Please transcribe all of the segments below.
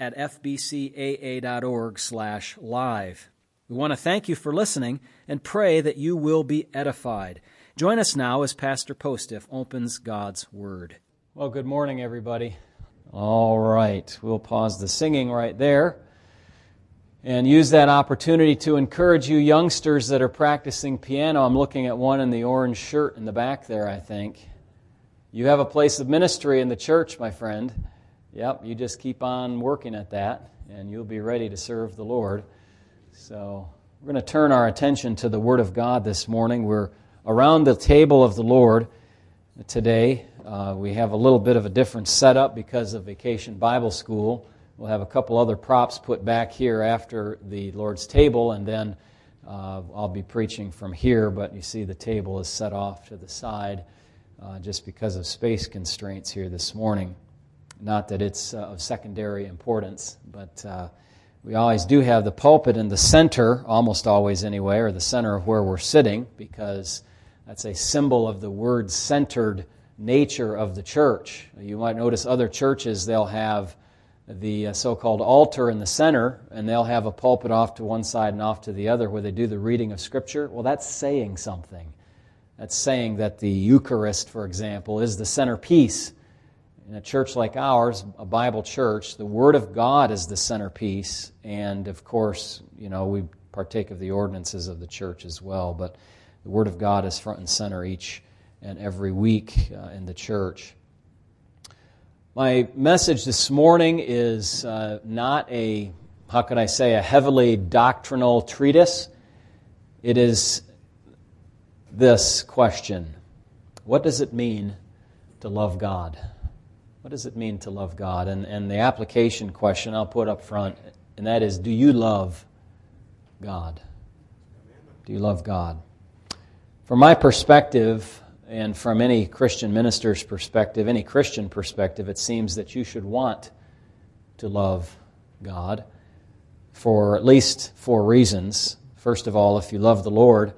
at fbcaa.org slash live. We want to thank you for listening and pray that you will be edified. Join us now as Pastor Postiff opens God's Word. Well, good morning, everybody. All right, we'll pause the singing right there and use that opportunity to encourage you youngsters that are practicing piano. I'm looking at one in the orange shirt in the back there, I think. You have a place of ministry in the church, my friend. Yep, you just keep on working at that, and you'll be ready to serve the Lord. So, we're going to turn our attention to the Word of God this morning. We're around the table of the Lord today. Uh, we have a little bit of a different setup because of Vacation Bible School. We'll have a couple other props put back here after the Lord's table, and then uh, I'll be preaching from here, but you see the table is set off to the side uh, just because of space constraints here this morning. Not that it's uh, of secondary importance, but uh, we always do have the pulpit in the center, almost always anyway, or the center of where we're sitting, because that's a symbol of the word centered nature of the church. You might notice other churches, they'll have the uh, so called altar in the center, and they'll have a pulpit off to one side and off to the other where they do the reading of Scripture. Well, that's saying something. That's saying that the Eucharist, for example, is the centerpiece in a church like ours, a Bible church, the Word of God is the centerpiece. And of course, you know, we partake of the ordinances of the church as well. But the Word of God is front and center each and every week uh, in the church. My message this morning is uh, not a, how could I say, a heavily doctrinal treatise. It is this question What does it mean to love God? What does it mean to love God? And, and the application question I'll put up front, and that is do you love God? Do you love God? From my perspective, and from any Christian minister's perspective, any Christian perspective, it seems that you should want to love God for at least four reasons. First of all, if you love the Lord,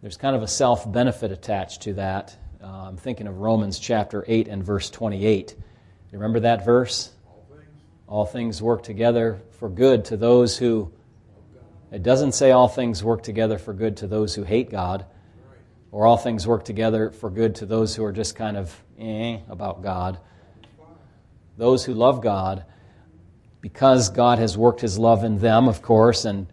there's kind of a self benefit attached to that. Uh, I'm thinking of Romans chapter 8 and verse 28. You remember that verse? All things. all things work together for good to those who. It doesn't say all things work together for good to those who hate God, or all things work together for good to those who are just kind of eh about God. Those who love God, because God has worked His love in them, of course, and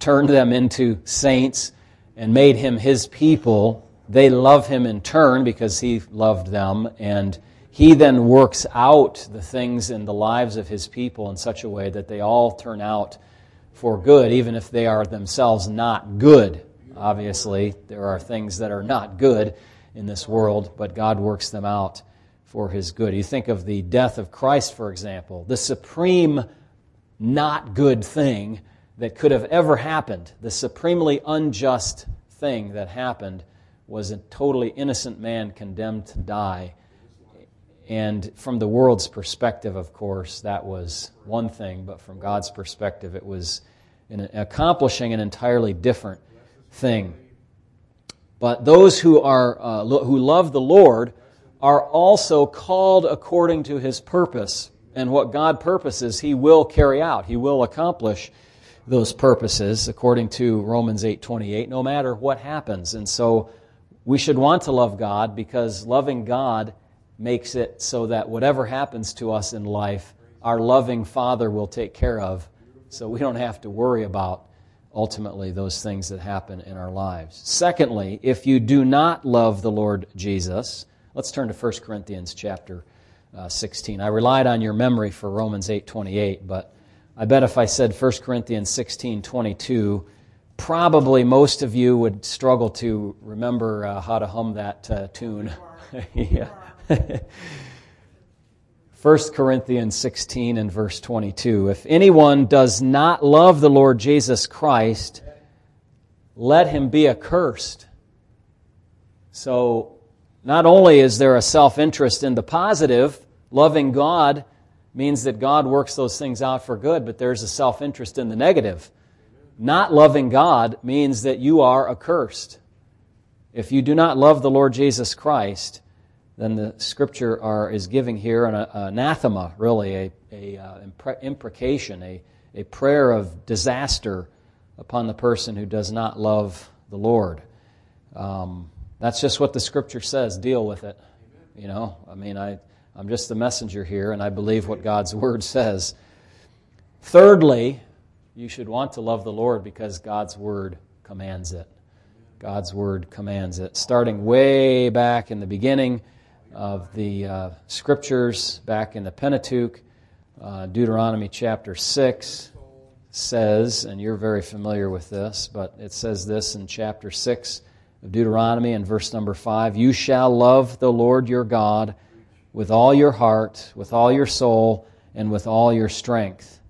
turned them into saints and made Him His people, they love Him in turn because He loved them and he then works out the things in the lives of his people in such a way that they all turn out for good, even if they are themselves not good. Obviously, there are things that are not good in this world, but God works them out for his good. You think of the death of Christ, for example, the supreme not good thing that could have ever happened, the supremely unjust thing that happened was a totally innocent man condemned to die and from the world's perspective, of course, that was one thing, but from God's perspective, it was an, accomplishing an entirely different thing. But those who, are, uh, who love the Lord are also called according to his purpose. And what God purposes, he will carry out. He will accomplish those purposes according to Romans 8:28 no matter what happens. And so we should want to love God because loving God makes it so that whatever happens to us in life, our loving Father will take care of. So we don't have to worry about ultimately those things that happen in our lives. Secondly, if you do not love the Lord Jesus, let's turn to 1 Corinthians chapter uh, 16. I relied on your memory for Romans 8:28, but I bet if I said 1 Corinthians 16:22, probably most of you would struggle to remember uh, how to hum that uh, tune. yeah. 1 Corinthians 16 and verse 22. If anyone does not love the Lord Jesus Christ, let him be accursed. So, not only is there a self interest in the positive, loving God means that God works those things out for good, but there's a self interest in the negative. Not loving God means that you are accursed. If you do not love the Lord Jesus Christ, then the scripture are, is giving here an, anathema, really, a, a uh, imprecation, a, a prayer of disaster upon the person who does not love the Lord. Um, that's just what the scripture says. Deal with it. You know, I mean, I, I'm just the messenger here, and I believe what God's word says. Thirdly, you should want to love the Lord because God's word commands it. God's word commands it. Starting way back in the beginning, of the uh, scriptures back in the Pentateuch. Uh, Deuteronomy chapter 6 says, and you're very familiar with this, but it says this in chapter 6 of Deuteronomy in verse number 5 You shall love the Lord your God with all your heart, with all your soul, and with all your strength.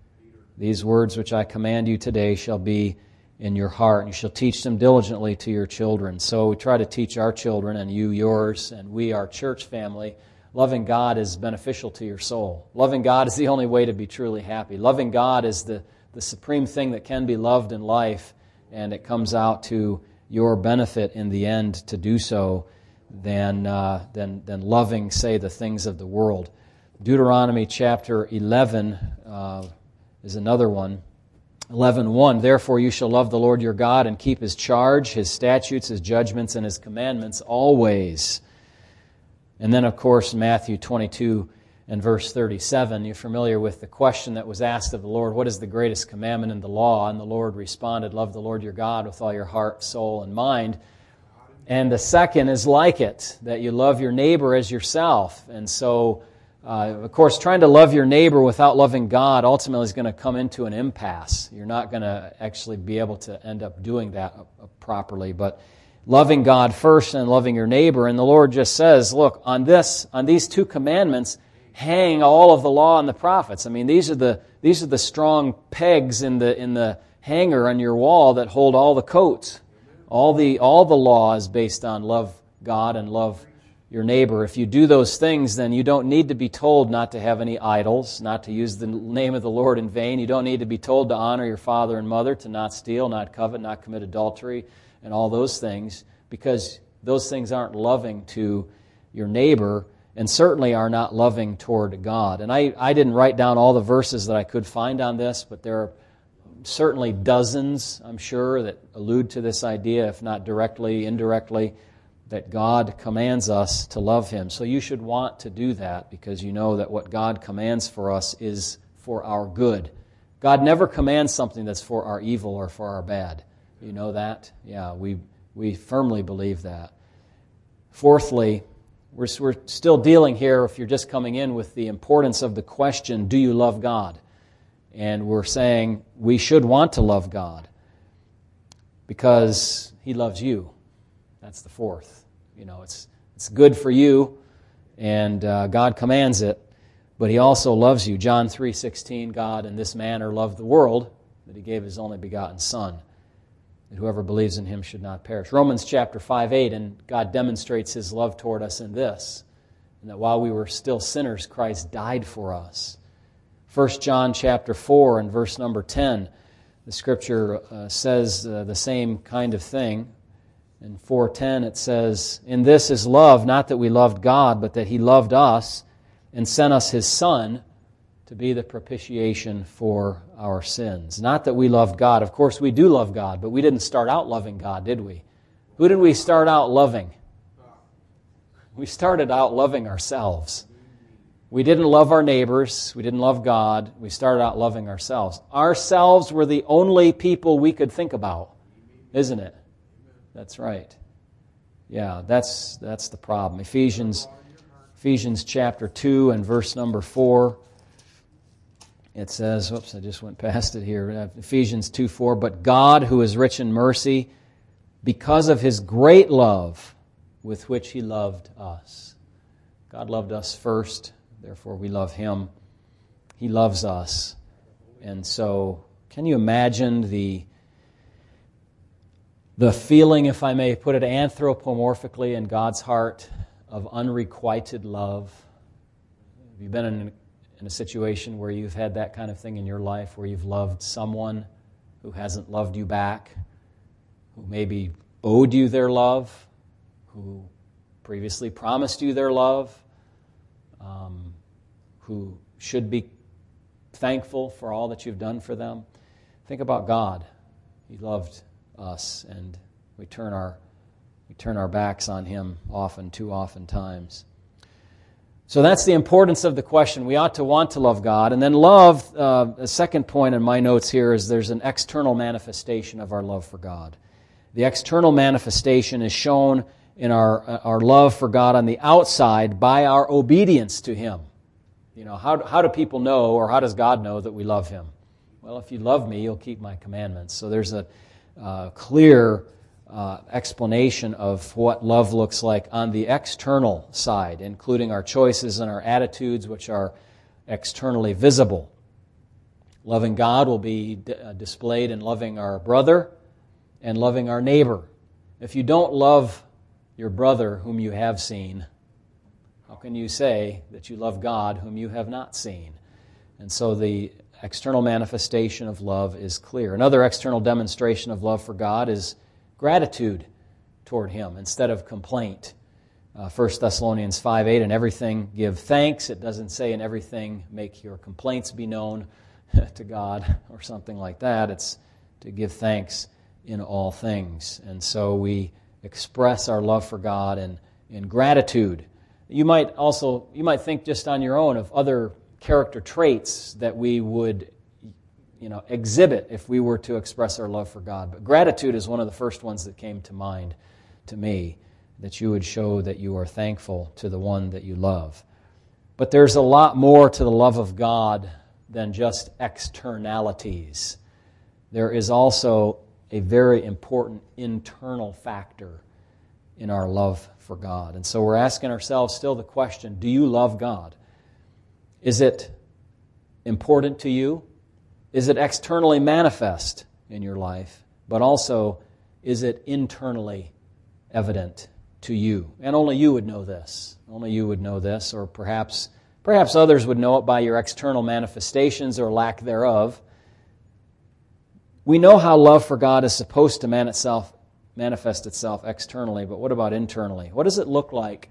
These words which I command you today shall be in your heart, and you shall teach them diligently to your children. So we try to teach our children, and you yours, and we, our church family. Loving God is beneficial to your soul. Loving God is the only way to be truly happy. Loving God is the, the supreme thing that can be loved in life, and it comes out to your benefit in the end to do so than, uh, than, than loving, say, the things of the world. Deuteronomy chapter 11 uh, is another one. 11.1 Therefore you shall love the Lord your God and keep his charge, his statutes, his judgments, and his commandments always. And then, of course, Matthew 22 and verse 37, you're familiar with the question that was asked of the Lord, What is the greatest commandment in the law? And the Lord responded, Love the Lord your God with all your heart, soul, and mind. And the second is like it, that you love your neighbor as yourself. And so, uh, of course, trying to love your neighbor without loving God ultimately is going to come into an impasse. You're not going to actually be able to end up doing that uh, properly. But loving God first and loving your neighbor, and the Lord just says, look, on this, on these two commandments, hang all of the law and the prophets. I mean, these are the these are the strong pegs in the in the hanger on your wall that hold all the coats. All the all the law is based on love God and love your neighbor. If you do those things, then you don't need to be told not to have any idols, not to use the name of the Lord in vain. You don't need to be told to honor your father and mother, to not steal, not covet, not commit adultery, and all those things, because those things aren't loving to your neighbor and certainly are not loving toward God. And I, I didn't write down all the verses that I could find on this, but there are certainly dozens, I'm sure, that allude to this idea, if not directly, indirectly that God commands us to love Him. So you should want to do that because you know that what God commands for us is for our good. God never commands something that's for our evil or for our bad. You know that? Yeah, we, we firmly believe that. Fourthly, we're, we're still dealing here, if you're just coming in, with the importance of the question do you love God? And we're saying we should want to love God because He loves you. That's the fourth. You know, it's, it's good for you, and uh, God commands it, but He also loves you. John 3.16, God in this manner loved the world, that He gave His only begotten Son, that whoever believes in Him should not perish. Romans chapter 5, 8, and God demonstrates His love toward us in this, and that while we were still sinners, Christ died for us. 1 John chapter 4 and verse number 10, the scripture uh, says uh, the same kind of thing. In 4:10 it says, "In this is love, not that we loved God, but that he loved us and sent us his son to be the propitiation for our sins." Not that we loved God. Of course we do love God, but we didn't start out loving God, did we? Who did we start out loving? We started out loving ourselves. We didn't love our neighbors. We didn't love God. We started out loving ourselves. Ourselves were the only people we could think about, isn't it? That's right. Yeah, that's that's the problem. Ephesians Ephesians chapter 2 and verse number 4 it says, whoops, I just went past it here. Uh, Ephesians 2 4, but God, who is rich in mercy, because of his great love with which he loved us. God loved us first, Therefore, we love Him. He loves us. And so, can you imagine the, the feeling, if I may put it anthropomorphically, in God's heart of unrequited love? Have you been in, in a situation where you've had that kind of thing in your life, where you've loved someone who hasn't loved you back, who maybe owed you their love, who previously promised you their love, um, who should be thankful for all that you've done for them. Think about God. He loved us, and we turn our, we turn our backs on Him often, too often times. So that's the importance of the question. We ought to want to love God. And then, love, uh, a second point in my notes here is there's an external manifestation of our love for God. The external manifestation is shown in our, uh, our love for God on the outside by our obedience to Him. You know, how, how do people know, or how does God know that we love Him? Well, if you love me, you'll keep my commandments. So there's a uh, clear uh, explanation of what love looks like on the external side, including our choices and our attitudes, which are externally visible. Loving God will be d- uh, displayed in loving our brother and loving our neighbor. If you don't love your brother whom you have seen, how can you say that you love God whom you have not seen? And so the external manifestation of love is clear. Another external demonstration of love for God is gratitude toward Him instead of complaint. Uh, 1 Thessalonians 5 8, in everything give thanks. It doesn't say in everything make your complaints be known to God or something like that. It's to give thanks in all things. And so we express our love for God in, in gratitude. You might also you might think just on your own of other character traits that we would you know, exhibit if we were to express our love for God. But gratitude is one of the first ones that came to mind to me, that you would show that you are thankful to the one that you love. But there's a lot more to the love of God than just externalities. There is also a very important internal factor in our love for God. And so we're asking ourselves still the question do you love God? Is it important to you? Is it externally manifest in your life? But also, is it internally evident to you? And only you would know this. Only you would know this, or perhaps, perhaps others would know it by your external manifestations or lack thereof. We know how love for God is supposed to man itself, manifest itself externally, but what about internally? What does it look like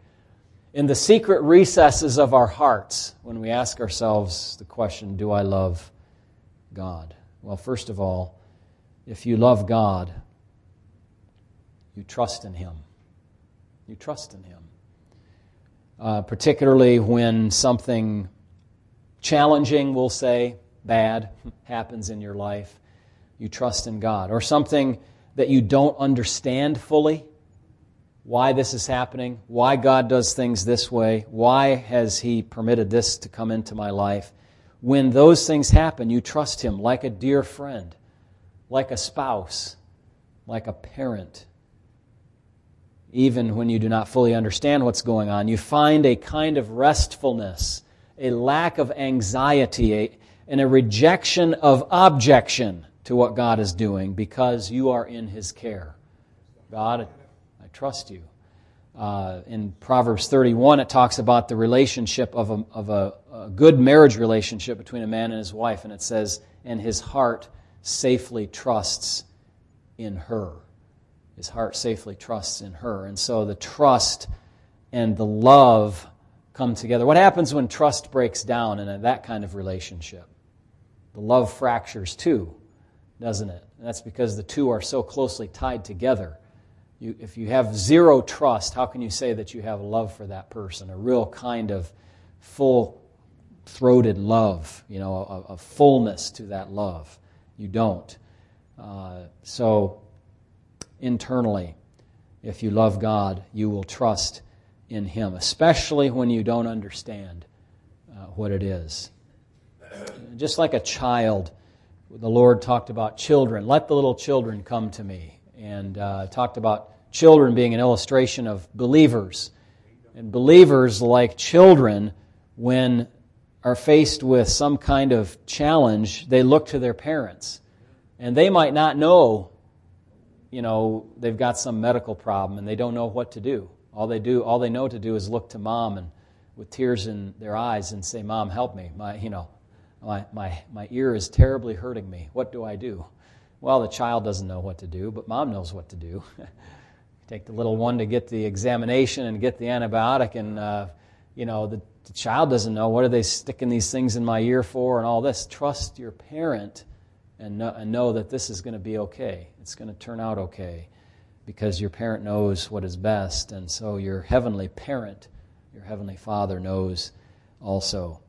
in the secret recesses of our hearts when we ask ourselves the question, Do I love God? Well, first of all, if you love God, you trust in Him. You trust in Him. Uh, particularly when something challenging, we'll say, bad, happens in your life you trust in God, or something that you don't understand fully, why this is happening, why God does things this way, why has He permitted this to come into my life. When those things happen, you trust Him like a dear friend, like a spouse, like a parent. Even when you do not fully understand what's going on, you find a kind of restfulness, a lack of anxiety, a, and a rejection of objection to what God is doing because you are in His care. God, trust you. Uh, in Proverbs 31, it talks about the relationship of, a, of a, a good marriage relationship between a man and his wife, and it says, and his heart safely trusts in her. His heart safely trusts in her. And so the trust and the love come together. What happens when trust breaks down in a, that kind of relationship? The love fractures too doesn't it? And that's because the two are so closely tied together. You, if you have zero trust, how can you say that you have love for that person? A real kind of full throated love, you know, a, a, fullness to that love. You don't. Uh, so, internally, if you love God, you will trust in Him, especially when you don't understand uh, what it is. Just like a child the Lord talked about children. Let the little children come to me. And uh, talked about children being an illustration of believers. And believers, like children, when are faced with some kind of challenge, they look to their parents. And they might not know, you know, they've got some medical problem and they don't know what to do. All they do, all they know to do is look to mom and with tears in their eyes and say, "Mom, help me. My, you know, my, my, my ear is terribly hurting me. What do I do?" Well, the child doesn't know what to do, but mom knows what to do. Take the little one to get the examination and get the antibiotic, and uh, you know the, the child doesn't know what are they sticking these things in my ear for and all this. Trust your parent and know, and know that this is going to be okay. It's going to turn out okay because your parent knows what is best, and so your heavenly parent, your heavenly Father, knows also.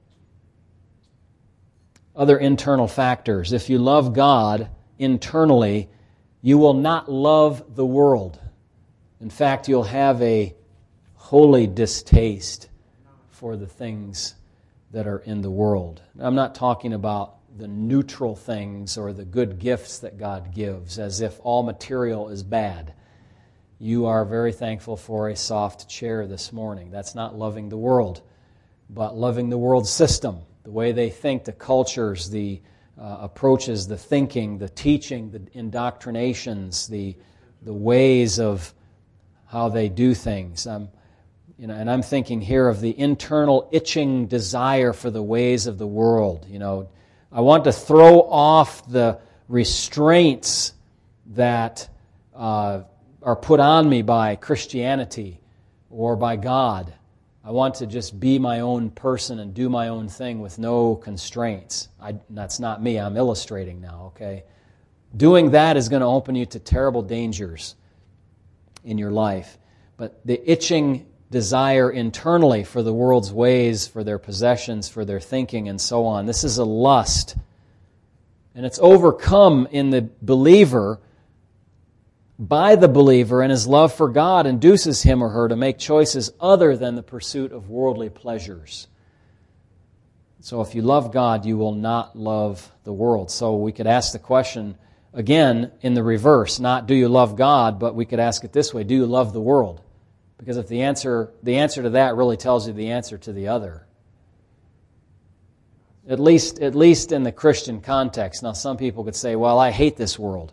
Other internal factors. If you love God internally, you will not love the world. In fact, you'll have a holy distaste for the things that are in the world. I'm not talking about the neutral things or the good gifts that God gives, as if all material is bad. You are very thankful for a soft chair this morning. That's not loving the world, but loving the world system, the way they think, the cultures, the uh, approaches, the thinking, the teaching, the indoctrinations, the, the ways of how they do things. Um, you know, and I'm thinking here of the internal itching desire for the ways of the world. You know, I want to throw off the restraints that uh, are put on me by Christianity or by God. I want to just be my own person and do my own thing with no constraints. I, that's not me, I'm illustrating now, okay? Doing that is going to open you to terrible dangers in your life. But the itching desire internally for the world's ways, for their possessions, for their thinking, and so on, this is a lust. And it's overcome in the believer by the believer and his love for God induces him or her to make choices other than the pursuit of worldly pleasures. So if you love God, you will not love the world. So we could ask the question again in the reverse, not do you love God, but we could ask it this way, do you love the world? Because if the answer the answer to that really tells you the answer to the other. At least at least in the Christian context. Now some people could say, well, I hate this world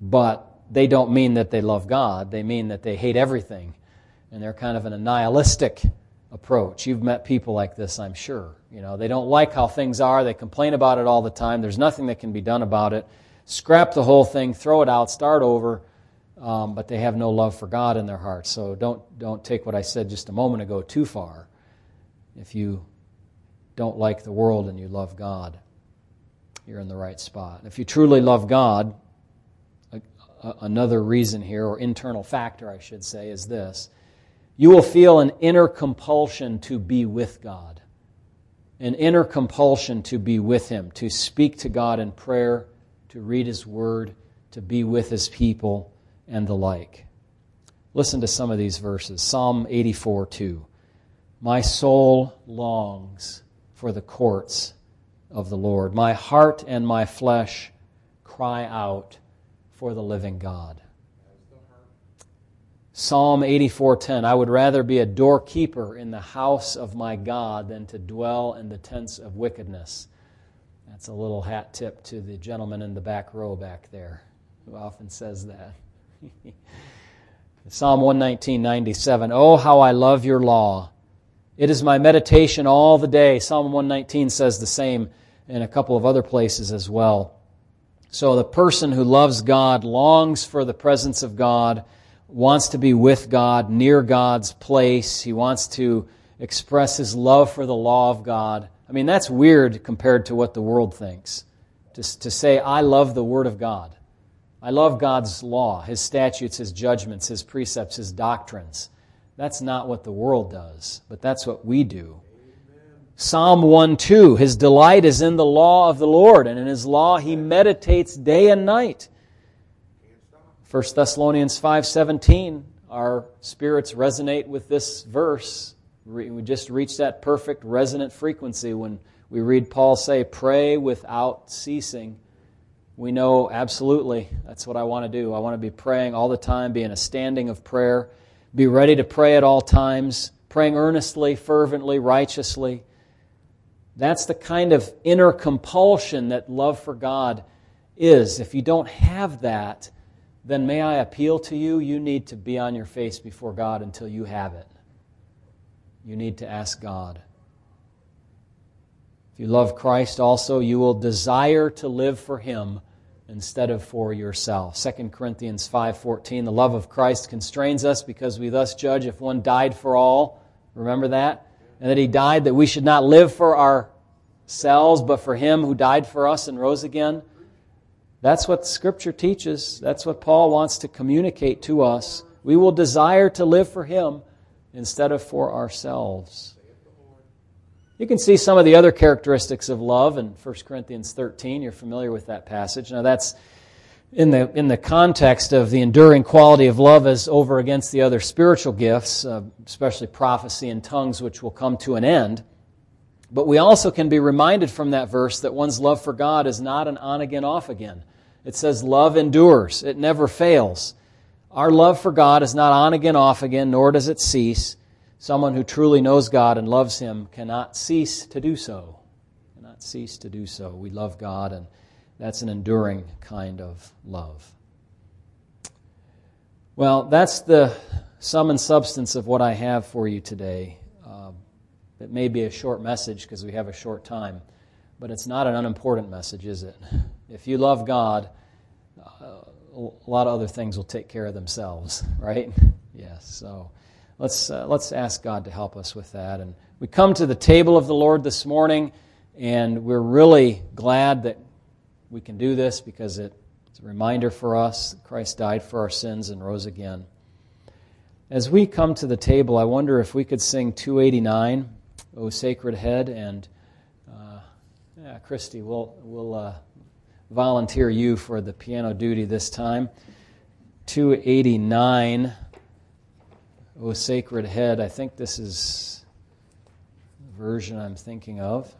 but they don't mean that they love God. They mean that they hate everything. And they're kind of an nihilistic approach. You've met people like this, I'm sure. You know, they don't like how things are. They complain about it all the time. There's nothing that can be done about it. Scrap the whole thing, throw it out, start over. Um, but they have no love for God in their hearts. So don't don't take what I said just a moment ago too far. If you don't like the world and you love God, you're in the right spot. If you truly love God, another reason here, or internal factor, I should say, is this. You will feel an inner compulsion to be with God, an inner compulsion to be with Him, to speak to God in prayer, to read His Word, to be with His people, and the like. Listen to some of these verses Psalm 84 2. My soul longs for the courts of the Lord. My heart and my flesh cry out for the living God. Psalm 84:10 I would rather be a doorkeeper in the house of my God than to dwell in the tents of wickedness. That's a little hat tip to the gentleman in the back row back there who often says that. Psalm 119:97 Oh how I love your law. It is my meditation all the day. Psalm 119 says the same in a couple of other places as well. So the person who loves God longs for the presence of God, wants to be with God, near God's place. He wants to express his love for the law of God. I mean, that's weird compared to what the world thinks. To, to say, I love the Word of God. I love God's law, His statutes, His judgments, His precepts, His doctrines. That's not what the world does, but that's what we do. Psalm 1 2, his delight is in the law of the Lord, and in his law he meditates day and night. 1 Thessalonians 5:17, our spirits resonate with this verse. We just reach that perfect resonant frequency when we read Paul say, "Pray without ceasing." We know absolutely that's what I want to do. I want to be praying all the time, be in a standing of prayer, be ready to pray at all times praying earnestly, fervently, righteously. That's the kind of inner compulsion that love for God is. If you don't have that, then may I appeal to you? You need to be on your face before God until you have it. You need to ask God. If you love Christ also, you will desire to live for Him instead of for yourself. 2 Corinthians 5:14 The love of Christ constrains us because we thus judge if one died for all, remember that? And that he died that we should not live for ourselves but for him who died for us and rose again. That's what scripture teaches. That's what Paul wants to communicate to us. We will desire to live for him instead of for ourselves. You can see some of the other characteristics of love in 1 Corinthians 13. You're familiar with that passage. Now, that's in the, in the context of the enduring quality of love as over against the other spiritual gifts, uh, especially prophecy and tongues, which will come to an end. But we also can be reminded from that verse that one's love for God is not an on again, off again. It says love endures, it never fails. Our love for God is not on again, off again, nor does it cease. Someone who truly knows God and loves Him cannot cease to do so. Cannot cease to do so. We love God, and that's an enduring kind of love. Well, that's the sum and substance of what I have for you today. Uh, it may be a short message because we have a short time, but it's not an unimportant message, is it? If you love God, uh, a lot of other things will take care of themselves, right? Yes, so let's, uh, let's ask God to help us with that. And we come to the table of the Lord this morning, and we're really glad that we can do this because it's a reminder for us that Christ died for our sins and rose again. As we come to the table, I wonder if we could sing 289, O Sacred Head, and uh, yeah, Christy, we'll, we'll uh, volunteer you for the piano duty this time. 289. O Sacred Head. I think this is the version I'm thinking of.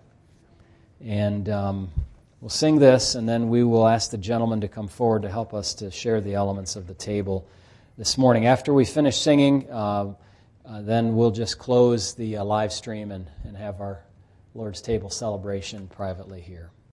And um, we'll sing this, and then we will ask the gentleman to come forward to help us to share the elements of the table this morning. After we finish singing, uh, uh, then we'll just close the uh, live stream and, and have our Lord's table celebration privately here.